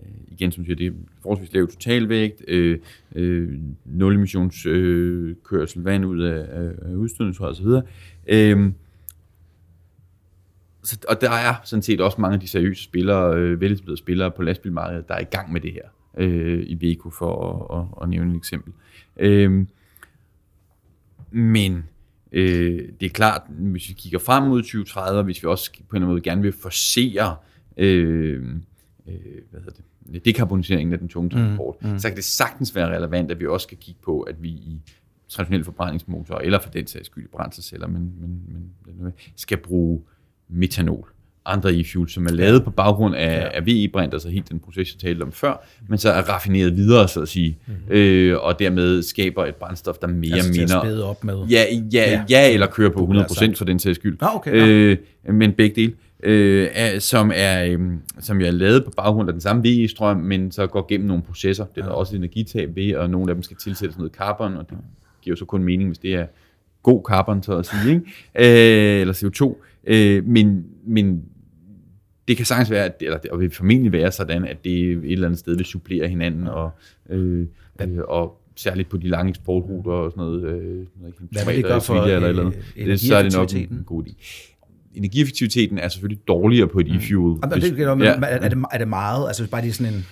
øh, igen som siger, det er forholdsvis lav totalvægt, øh, øh, nul emissions øh, kørsel, vand ud af, af, af udstødning og så videre. Øh, så, og der er sådan set også mange af de seriøse spillere, øh, veletablerede spillere på lastbilmarkedet, der er i gang med det her øh, i Veko, for at, at, at nævne et eksempel. Øh, men øh, det er klart, hvis vi kigger frem mod 2030, og hvis vi også på en eller anden måde gerne vil forsere øh, øh, hvad hedder det, dekarboniseringen af den tunge transport, mm, mm. så kan det sagtens være relevant, at vi også skal kigge på, at vi i traditionelle forbrændingsmotorer, eller for den sags skyld brændselsceller, men, men, men skal bruge metanol andre e-fuels, som er lavet på baggrund af, ja. af VE-brint, altså helt den proces, jeg talte om før, men så er raffineret videre, så at sige, mm-hmm. øh, og dermed skaber et brændstof, der mere altså minder... op med. Ja, ja, ja, ja, eller kører på 100% for den sags skyld. Ah, okay, ja. øh, men begge dele. Øh, er, som, er, øh, som jeg er lavet på baggrund af den samme VE-strøm, men så går gennem nogle processer. Det er ja. der også energitab ved, og nogle af dem skal tilsættes noget carbon, og det giver så kun mening, hvis det er god carbon, så at sige, ikke? Øh, eller CO2. Øh, men, men det kan sagtens være, at, eller det vil formentlig være sådan, at det et eller andet sted vil supplere hinanden, og, øh, øh, og særligt på de lange eksportruter og sådan noget. Øh, Hvad vil det gøre for eller, eller andet, det, så er det nok en god idé. Energieffektiviteten er selvfølgelig dårligere på et mm. e-fuel. Jamen, det, det, ja. er, det, er det meget, altså bare lige sådan en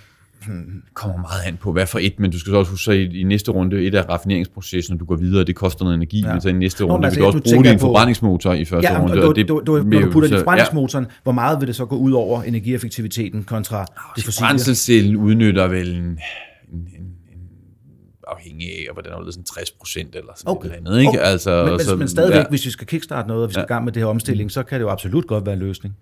kommer meget an på, hvad for et, men du skal så også huske, så i, i næste runde, et af raffineringsprocessen, når du går videre, det koster noget energi, ja. men så i næste runde Nå, altså, vil du også bruge din forbrændningsmotor i første ja, runde. Og det, du, du, når du putter din forbrændingsmotoren, ja. hvor meget vil det så gå ud over energieffektiviteten kontra oh, det fossile? Brændselscellen udnytter vel en afhængig af, hvordan er det sådan 60 procent eller sådan okay. noget andet. Ikke? Okay. Altså, men, men, så, men stadigvæk, ja. hvis vi skal kickstarte noget, og vi skal ja. i gang med det her omstilling, så kan det jo absolut godt være en løsning.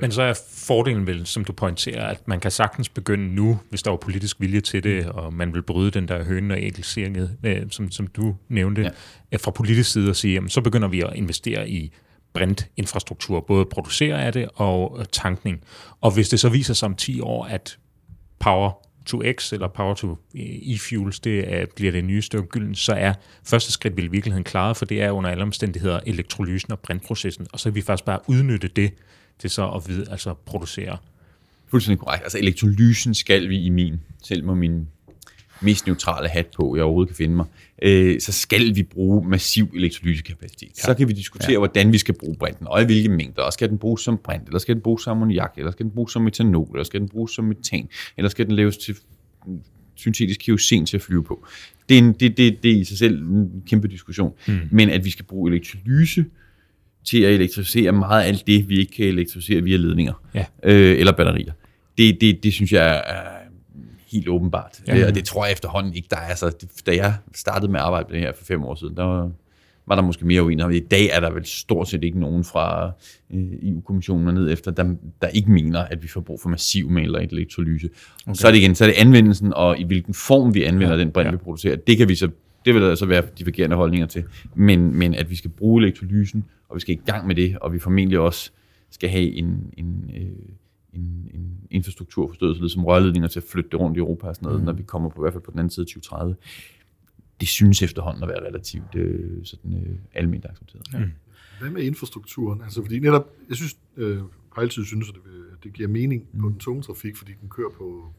Men så er fordelen vel, som du pointerer, at man kan sagtens begynde nu, hvis der var politisk vilje til det, og man vil bryde den der høne og ægelseringet, øh, som, som du nævnte, ja. fra politisk side at sige, jamen, så begynder vi at investere i brintinfrastruktur, både producere af det og tankning. Og hvis det så viser sig om 10 år, at power to X eller power to e-fuels, det er, bliver det nye stykke gylden, så er første skridt vel i virkeligheden klaret, for det er under alle omstændigheder elektrolysen og brintprocessen, og så kan vi faktisk bare udnytte det til så at vide, altså producere. Fuldstændig korrekt. Altså elektrolysen skal vi i min, selv med min mest neutrale hat på, jeg overhovedet kan finde mig, øh, så skal vi bruge massiv elektrolysekapacitet. Ja. Så kan vi diskutere, ja. hvordan vi skal bruge brinten, og i hvilke mængder. Og skal den bruges som brint, eller skal den bruges som ammoniak, eller skal den bruges som metanol, eller skal den bruges som metan, eller skal den laves til syntetisk kerosin til at flyve på. Det er, en, det, det, det er i sig selv en kæmpe diskussion. Mm. Men at vi skal bruge elektrolyse til at elektrificere meget af alt det, vi ikke kan elektrificere via ledninger ja. øh, eller batterier. Det, det, det synes jeg er helt åbenbart. Ja. Og det tror jeg efterhånden ikke, der er. Altså, da jeg startede med at arbejde med det her for fem år siden, der var, var der måske mere uenighed. I dag er der vel stort set ikke nogen fra øh, EU-kommissionen og ned efter, der, der ikke mener, at vi får brug for massiv eller elektrolyse. Okay. Så er det igen, så er det anvendelsen, og i hvilken form vi anvender ja, den brint, ja. vi producerer. Det kan vi så det vil der altså være divergerende holdninger til. Men, men at vi skal bruge elektrolysen, og vi skal i gang med det, og vi formentlig også skal have en, en, øh, en, en infrastruktur forstået, som rørledninger til at flytte det rundt i Europa og sådan noget, mm. når vi kommer på i hvert fald på den anden side af 2030. Det synes efterhånden at være relativt øh, sådan, øh, almindeligt accepteret. Ja. Mm. Hvad med infrastrukturen? Altså, fordi netop, jeg synes, øh, har altid synes, at det, at det giver mening mm. på den tunge trafik, fordi den kører på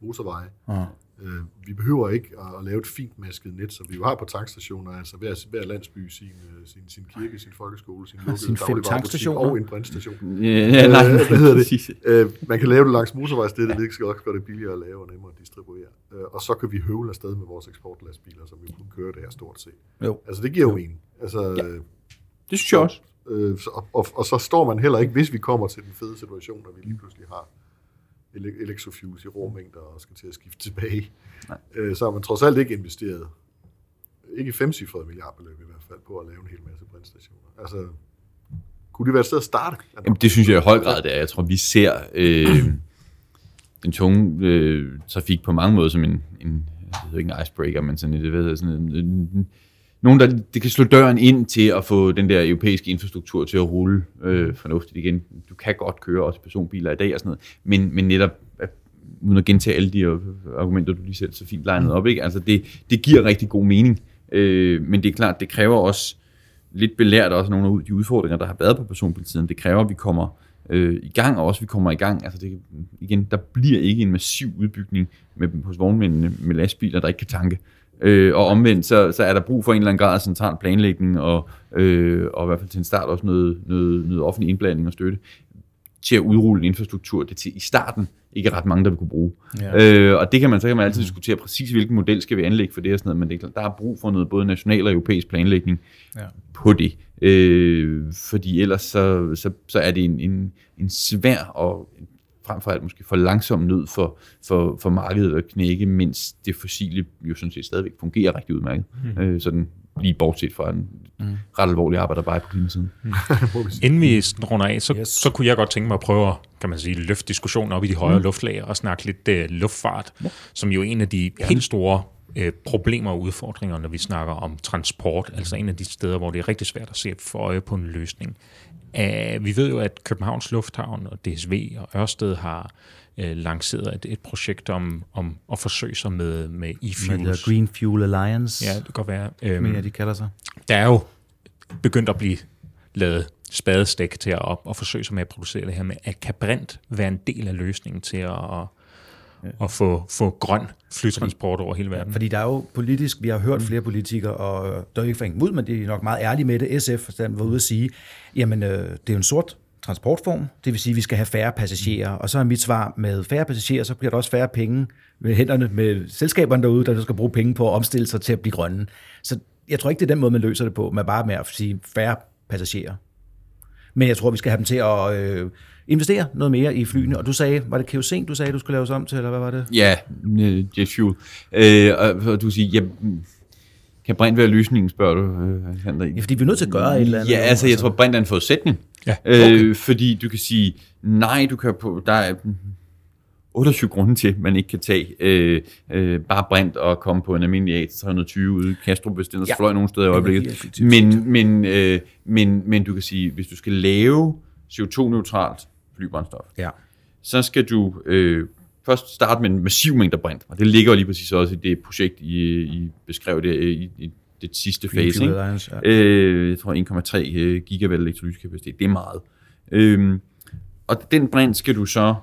motorveje. Ja. Øh, vi behøver ikke at, at lave et fint masket net, som vi jo har på tankstationer, altså hver, hver landsby sin, øh, sin, sin kirke, sin folkeskole, sin lukkede sin dagligvarebutik og en brintstation. Ja, ja, nej, øh, hvad hedder det? Øh, man kan lave det langs motorvejsstedet, det skal også gøre det billigere at lave og nemmere at distribuere. Øh, og så kan vi høvle afsted med vores eksportlastbiler, som jo kun kører det her stort set. Jo. Altså det giver jo mening. Altså, ja. Det synes jeg også. Øh, og, og, og så står man heller ikke, hvis vi kommer til den fede situation, at vi lige pludselig har elektrofuels i råmængder og skal til at skifte tilbage. Nej. Øh, så har man trods alt ikke investeret, ikke i femcifrede milliardbeløb i hvert fald, på at lave en hel masse brændstationer. Altså, kunne det være et sted at starte? Jamen, det synes jeg i høj grad, det er. Jeg tror, vi ser øh, <clears throat> den tunge øh, trafik på mange måder som en, en jeg ved ikke en icebreaker, men sådan, det ved, sådan en, en, nogen, der det kan slå døren ind til at få den der europæiske infrastruktur til at rulle øh, fornuftigt igen. Du kan godt køre også personbiler i dag og sådan noget, men, men netop uden at gentage alle de øh, argumenter, du lige selv så fint legnede op, ikke? Altså det, det giver rigtig god mening, øh, men det er klart, det kræver også lidt belært også nogle af de udfordringer, der har været på personbilsiden. Det kræver, at vi kommer øh, i gang, og også vi kommer i gang. Altså det, igen, der bliver ikke en massiv udbygning med, hos vognmændene med lastbiler, der ikke kan tanke. Øh, og omvendt, så, så er der brug for en eller anden grad af central planlægning, og, øh, og i hvert fald til en start også noget, noget, noget offentlig indblanding og støtte, til at udrulle en infrastruktur, det til i starten ikke ret mange, der vil kunne bruge. Ja. Øh, og det kan man, så kan man altid diskutere præcis, hvilken model skal vi anlægge for det og sådan noget, men det er, der er brug for noget både national og europæisk planlægning ja. på det. Øh, fordi ellers så, så, så er det en, en, en svær og frem for alt måske for langsom nød for, for, for markedet at knække, mens det fossile jo sådan set stadigvæk fungerer rigtig udmærket. Mm. Øh, sådan lige bortset fra en mm. ret alvorlig arbejder bare på klimasiden. Mm. <laughs> Inden vi runder af, så, yes. så kunne jeg godt tænke mig at prøve at kan man sige, løfte diskussionen op i de højere mm. luftlag og snakke lidt uh, luftfart, ja. som jo er en af de ja. helt store uh, problemer og udfordringer, når vi snakker om transport, altså en af de steder, hvor det er rigtig svært at se for øje på en løsning. Uh, vi ved jo, at Københavns Lufthavn og DSV og Ørsted har uh, lanceret et, et projekt om, om at forsøge sig med, med e-fuels. Med Green Fuel Alliance. Ja, det kan godt være. Um, mener, de kalder sig. Der er jo begyndt at blive lavet spadestik til at op og forsøge sig med at producere det her med, at kan brint være en del af løsningen til at. At få, få grøn flytransport over hele verden? Fordi der er jo politisk, vi har hørt flere politikere, og der er ikke for ud, men de er nok meget ærlige med det. SF var ude at sige, jamen øh, det er jo en sort transportform, det vil sige, at vi skal have færre passagerer. Og så er mit svar, med færre passagerer, så bliver der også færre penge med hænderne med selskaberne derude, der skal bruge penge på at omstille sig til at blive grønne. Så jeg tror ikke, det er den måde, man løser det på, men bare med at sige færre passagerer. Men jeg tror, vi skal have dem til at øh, investere noget mere i flyene. Og du sagde, var det kerosin, du sagde, du skulle laves om til, eller hvad var det? Ja, jet fuel. Øh, og du siger, ja, kan brint være løsningen, spørger du, øh, Alexander? Ja, fordi vi er nødt til at gøre et eller andet. Ja, altså, jeg tror, brint er en forudsætning. Ja. Okay. Øh, fordi du kan sige, nej, du kan på, der er 28 grunde til, at man ikke kan tage øh, øh, bare brint og komme på en almindelig A320 ude i Kastrup, hvis den ja. fløj nogen steder i øjeblikket. Men, men, øh, men, men du kan sige, hvis du skal lave CO2-neutralt flybrændstof, ja. så skal du øh, først starte med en massiv mængde brint, og det ligger jo lige præcis også i det projekt, I, I beskrev det i, i det sidste fase. Ikke? Ja. Øh, jeg tror 1,3 øh, gigawatt elektrolyskapacitet, det er meget. Øh, og den brint skal du så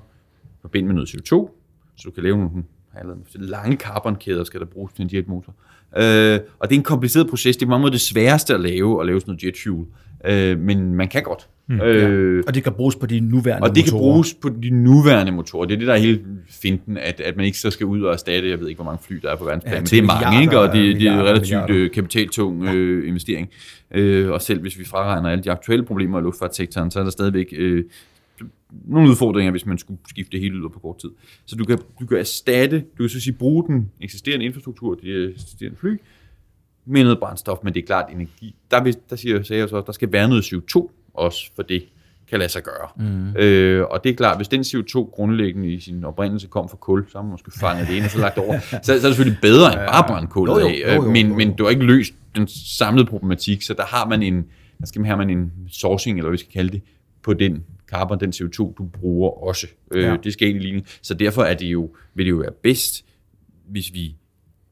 forbinde med noget CO2, så du kan lave nogle lange carbonkæder, skal der bruges til en jetmotor. Øh, og det er en kompliceret proces. Det er meget det sværeste at lave, at lave sådan noget jet fuel. Øh, men man kan godt. Mm, øh, ja. Og det kan bruges på de nuværende motorer. Og det motorer. kan bruges på de nuværende motorer. Det er det, der er hele finten, at, at man ikke så skal ud og erstatte, jeg ved ikke, hvor mange fly der er på verdensplan, ja, men det er mange, ikke? og det, det er en relativt milliarder. kapitaltung ja. øh, investering. Øh, og selv hvis vi fraregner alle de aktuelle problemer i luftfartssektoren, så er der stadigvæk øh, nogle udfordringer, hvis man skulle skifte det hele ud på kort tid. Så du kan, du kan erstatte, du kan så sige, bruge den eksisterende infrastruktur, de eksisterende fly, med noget brændstof, men det er klart energi. Der, vil, der siger, jeg så, der skal være noget CO2 også, for det kan lade sig gøre. Mm. Øh, og det er klart, hvis den CO2 grundlæggende i sin oprindelse kom fra kul, så har man måske fanget det ind og så lagt over. <laughs> Så, så er det selvfølgelig bedre end bare brænde kullet af, men, men du har ikke løst den samlede problematik, så der har man en, der skal man have man en sourcing, eller hvad vi skal kalde det, på den carbon, den CO2, du bruger også. Øh, ja. Det skal i linjen. Så derfor er det jo, vil det jo være bedst, hvis vi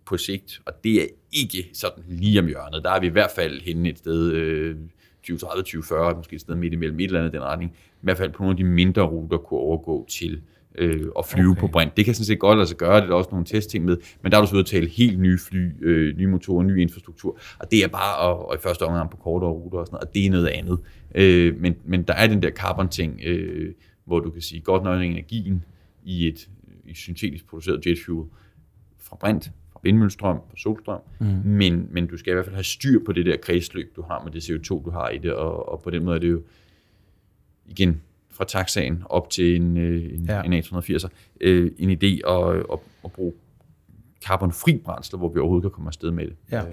på sigt, og det er ikke sådan lige om hjørnet, der er vi i hvert fald henne et sted øh, 2030, 2040, måske et sted midt imellem et eller andet den retning, i hvert fald på nogle af de mindre ruter kunne overgå til øh, at flyve okay. på brint. Det kan sådan set godt lade sig gøre, det er der også nogle testting med, men der er du så at tale helt nye fly, øh, nye motorer, ny infrastruktur, og det er bare at, og i første omgang på kortere ruter og sådan noget, og det er noget andet. Øh, men, men der er den der carbon-ting, øh, hvor du kan sige, godt nok energien i et i syntetisk produceret jet fuel fra brint, vindmøllestrøm, fra solstrøm, mm. men, men du skal i hvert fald have styr på det der kredsløb, du har med det CO2, du har i det, og, og på den måde er det jo igen fra taxaen op til en, øh, en, ja. en A380'er, øh, en idé at, at, at bruge carbonfri brændsler, hvor vi overhovedet kan komme afsted med det. Ja.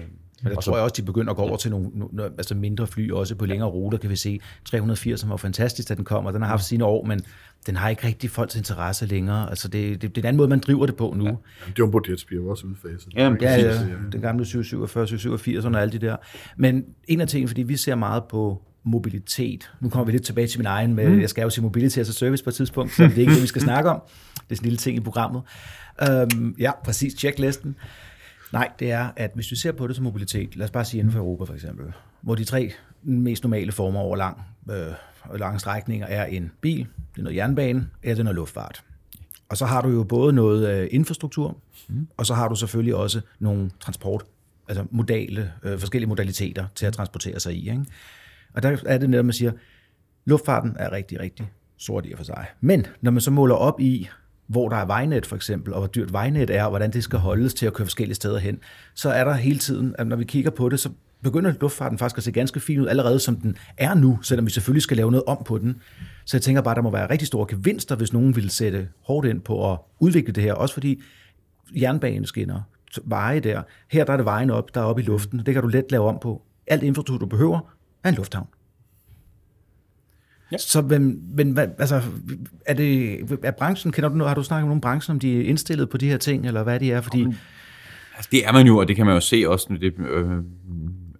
Men der og tror jeg også, de begynder at gå over til nogle, nogle altså mindre fly, også på længere ruter, kan vi se. 380, som var fantastisk, da den kom, og den har haft sine år, men den har ikke rigtig folks interesse længere. Altså det, det, det er en anden måde, man driver det på nu. Ja. Jamen, Jumbo Jets bliver også udfaset. Jamen, ja, ja, ja, den gamle 747, 787 og alle de der. Men en af tingene, fordi vi ser meget på mobilitet. Nu kommer vi lidt tilbage til min egen med, mm. jeg skal jo sige mobilitet as a service på et tidspunkt, så det er ikke det, vi skal <laughs> snakke om. Det er sådan en lille ting i programmet. Um, ja, præcis, checklisten. Nej, det er, at hvis vi ser på det som mobilitet, lad os bare sige inden for Europa for eksempel, hvor de tre mest normale former over lang, øh, lange strækninger er en bil, det er noget jernbane, eller det er noget luftfart. Og så har du jo både noget øh, infrastruktur, mm. og så har du selvfølgelig også nogle transport, altså modale, øh, forskellige modaliteter til at transportere sig i. Ikke? Og der er det netop, man siger, luftfarten er rigtig, rigtig sort i og for sig. Men når man så måler op i, hvor der er vejnet for eksempel, og hvor dyrt vejnet er, og hvordan det skal holdes til at køre forskellige steder hen, så er der hele tiden, at når vi kigger på det, så begynder luftfarten faktisk at se ganske fin ud allerede, som den er nu, selvom vi selvfølgelig skal lave noget om på den. Så jeg tænker bare, at der må være rigtig store gevinster, hvis nogen vil sætte hårdt ind på at udvikle det her. Også fordi jernbaneskinner, veje der, her der er det vejen op, der er oppe i luften. Det kan du let lave om på. Alt infrastruktur, du behøver, er en lufthavn. Ja. Så men, men hvad, altså, er, det, er branchen, kender du, har du snakket med nogle branchen, om de er indstillet på de her ting, eller hvad de er? Fordi, Altså, det er man jo, og det kan man jo se også, når det øh,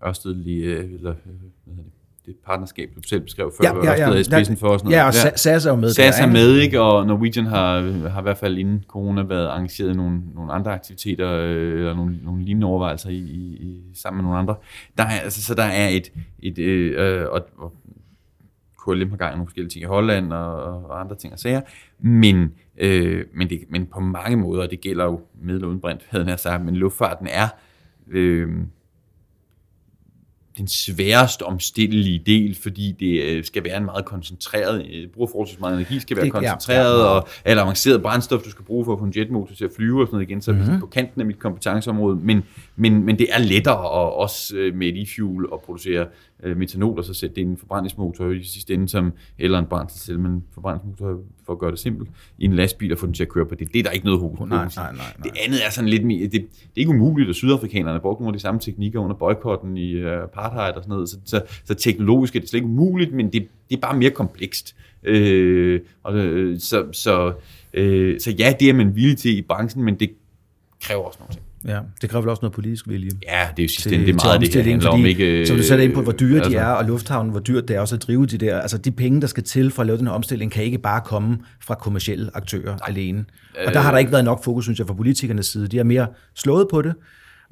Ørsted lige, øh, eller øh, hvad hedder det, det partnerskab, du selv beskrev før, Ja, ja, ja. Ørsted er i spidsen for sådan noget. Ja, og Sa- SAS er jo med SAS er med, ikke? og Norwegian har, har i hvert fald inden corona været arrangeret i nogle, nogle andre aktiviteter, øh, eller nogle, nogle lignende overvejelser i, i, i, sammen med nogle andre. Der er, altså, så der er et, et øh, øh, og, og KLM har gang i nogle forskellige ting i Holland og, og andre ting og sager, men, øh, men, det, men på mange måder, og det gælder jo med eller uden brint, havde jeg sagt, men luftfarten er øh, den sværest omstillelige del, fordi det øh, skal være en meget koncentreret, øh, bruger forholdsvis meget energi, skal være Det- koncentreret, ja. og eller avanceret brændstof, du skal bruge for at få en jetmotor til at flyve og sådan noget igen, så Mhm. mm-hmm. på kanten af mit kompetenceområde, men, men, men det er lettere at, også øh, med et e-fuel at producere øh, metanol, og så sætte det i en forbrændingsmotor i sidste ende, som, eller en brændselscelle, men forbrændingsmotor for at gøre det simpelt, i en lastbil og få den til at køre på det. Det er der ikke noget hokus Nej, nej, nej, nej. Det andet er sådan lidt mere, det, det er ikke umuligt, at sydafrikanerne brugte nogle af de samme teknikker under boykotten i uh, apartheid og sådan noget, så, så, så teknologisk er det slet ikke umuligt, men det, det er bare mere komplekst. Øh, og, øh, så, så, øh, så ja, det er man villig til i branchen, men det kræver også nogle ting. Ja, det kræver vel også noget politisk vilje. Ja, det er jo ende, det er meget, det her handler om. fordi, Ikke, øh, som du sætter ind på, hvor dyre altså, de er, og lufthavnen, hvor dyrt det er også at drive de der. Altså de penge, der skal til for at lave den her omstilling, kan ikke bare komme fra kommersielle aktører Nej. alene. Og der har der ikke været nok fokus, synes jeg, fra politikernes side. De er mere slået på det,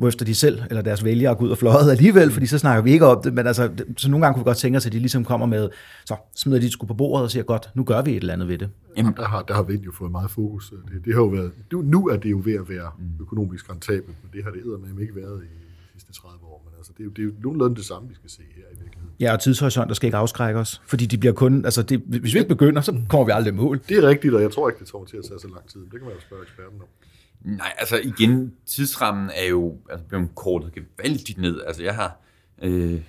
hvorefter de selv eller deres vælgere går ud og fløjet alligevel, fordi så snakker vi ikke om det, men altså, så nogle gange kunne vi godt tænke os, at de ligesom kommer med, så smider de sgu på bordet og siger, godt, nu gør vi et eller andet ved det. Jamen, der har, der har Vind jo fået meget fokus. Det, det har jo været, nu, nu er det jo ved at være økonomisk rentabelt, men det har det eddermame ikke været i de sidste 30 år. Men altså, det, er jo, det er jo nogenlunde det samme, vi skal se her i virkeligheden. Ja, og tidshorisonter skal ikke afskrække os, fordi de bliver kun, altså det, hvis vi ikke begynder, så kommer vi aldrig i mål. Det er rigtigt, og jeg tror ikke, det kommer til at tage så lang tid. Det kan man jo spørge eksperten om. Nej, altså igen, tidsrammen er jo altså, blevet kortet gevaldigt ned. Altså jeg har, øh,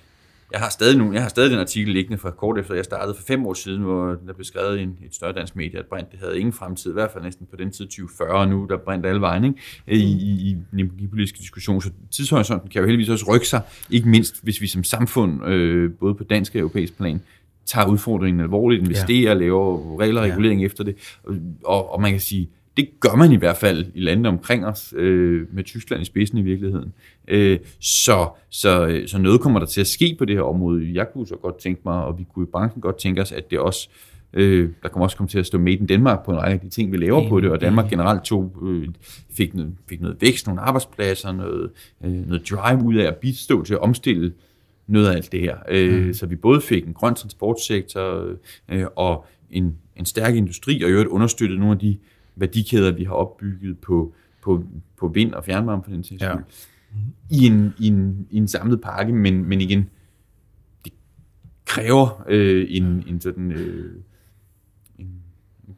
jeg har stadig nu, jeg har stadig den artikel liggende fra kort efter, jeg startede for fem år siden, hvor der blev skrevet i en, et større dansk medie, at brint det havde ingen fremtid, i hvert fald næsten på den tid 2040, nu der brændt alle vejen, ikke? I, i, i den energipolitiske diskussion. Så tidshorisonten kan jo heldigvis også rykke sig, ikke mindst hvis vi som samfund, øh, både på dansk og europæisk plan, tager udfordringen alvorligt, investerer, ja. laver regler og regulering ja. efter det. Og, og man kan sige, det gør man i hvert fald i landene omkring os, øh, med Tyskland i spidsen i virkeligheden. Øh, så, så, så noget kommer der til at ske på det her område. Jeg kunne så godt tænke mig, og vi kunne i branchen godt tænke os, at det også, øh, der kommer også komme til at stå Made in Denmark på en række af de ting, vi laver på det, og Danmark generelt tog, øh, fik, noget, fik noget vækst, nogle arbejdspladser, noget, øh, noget drive ud af at bistå til at omstille noget af alt det her. Øh, mm. Så vi både fik en grøn transportsektor øh, og en, en stærk industri, og i øvrigt understøttet nogle af de værdikæder, vi har opbygget på, på, på vind og fjernvarme for den sags Ja. i, en, i, en, i en samlet pakke, men, men igen, det kræver øh, en, en sådan... Øh,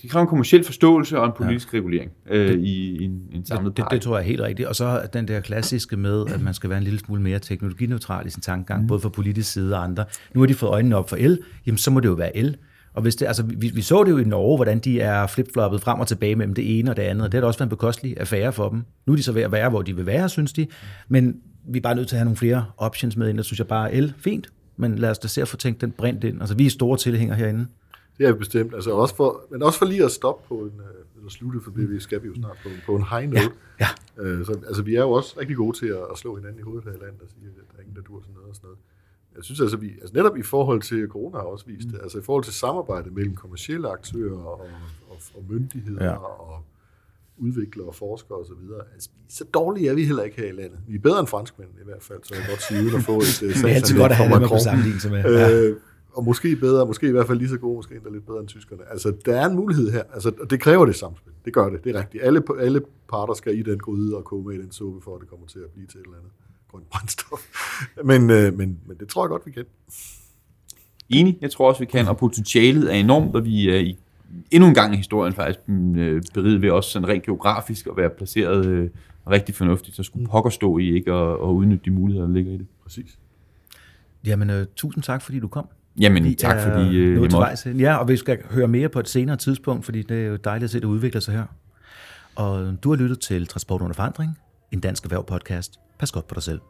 det kræver en kommersiel forståelse og en politisk ja. regulering øh, i, i en, en samlet Det, det, pakke. det tror jeg er helt rigtigt. Og så den der klassiske med, at man skal være en lille smule mere teknologineutral i sin tankegang, mm. både fra politisk side og andre. Nu har de fået øjnene op for el, jamen så må det jo være el. Og hvis det, altså, vi, vi så det jo i Norge, hvordan de er flipfloppet frem og tilbage mellem det ene og det andet, og det har da også været en bekostelig affære for dem. Nu er de så ved at være, hvor de vil være, synes de. Men vi er bare nødt til at have nogle flere options med ind, og synes jeg bare, el, fint, men lad os da se at få tænkt den brint ind. Altså, vi er store tilhængere herinde. Det er vi bestemt. Altså, også for, men også for lige at stoppe på en, øh, eller slutte, for det vi skal vi jo snart på, på en high note. Ja, Øh, så, altså, vi er jo også rigtig gode til at, at slå hinanden i hovedet her i landet og sige, at der er ingen, der dur sådan noget og sådan noget. Jeg synes altså, vi, altså netop i forhold til, corona har også vist det, altså i forhold til samarbejde mellem kommersielle aktører og, og, og myndigheder Ja. og udviklere og forskere osv., altså, så dårlige er vi heller ikke her i landet. Vi er bedre end franskmændene i hvert fald, så jeg kan godt sige, uden at få et <laughs> uh, Det er altid godt at have noget, man kunne sammenligne sig med. Ja. Øh, og måske bedre, måske i hvert fald lige så gode, måske endda lidt bedre end tyskerne. Altså, der er en mulighed her. Altså, og det kræver det samspil. Det gør det, det er rigtigt. Alle, alle parter skal i den gryde og koge med i den suppe, for at det kommer til at blive til et eller andet grønt brændstof. <laughs> Men, øh, men, men det tror jeg godt, vi kan. Enig, jeg tror også, vi kan, og potentialet er enormt, og vi er i, endnu en gang i historien faktisk øh, beriget ved også sådan rent geografisk at være placeret øh, rigtig fornuftigt, så skulle pokker stå i ikke og, og udnytte de muligheder, der ligger i det. Præcis. Jamen, øh, tusind tak, fordi du kom. Jamen, Vi tak er fordi øh, jeg måtte. Ja, og vi skal høre mere på et senere tidspunkt, fordi det er jo dejligt at se, det udvikler sig her. Og du har lyttet til Transport under forandring, en dansk erhverv podcast. Pas godt på dig selv.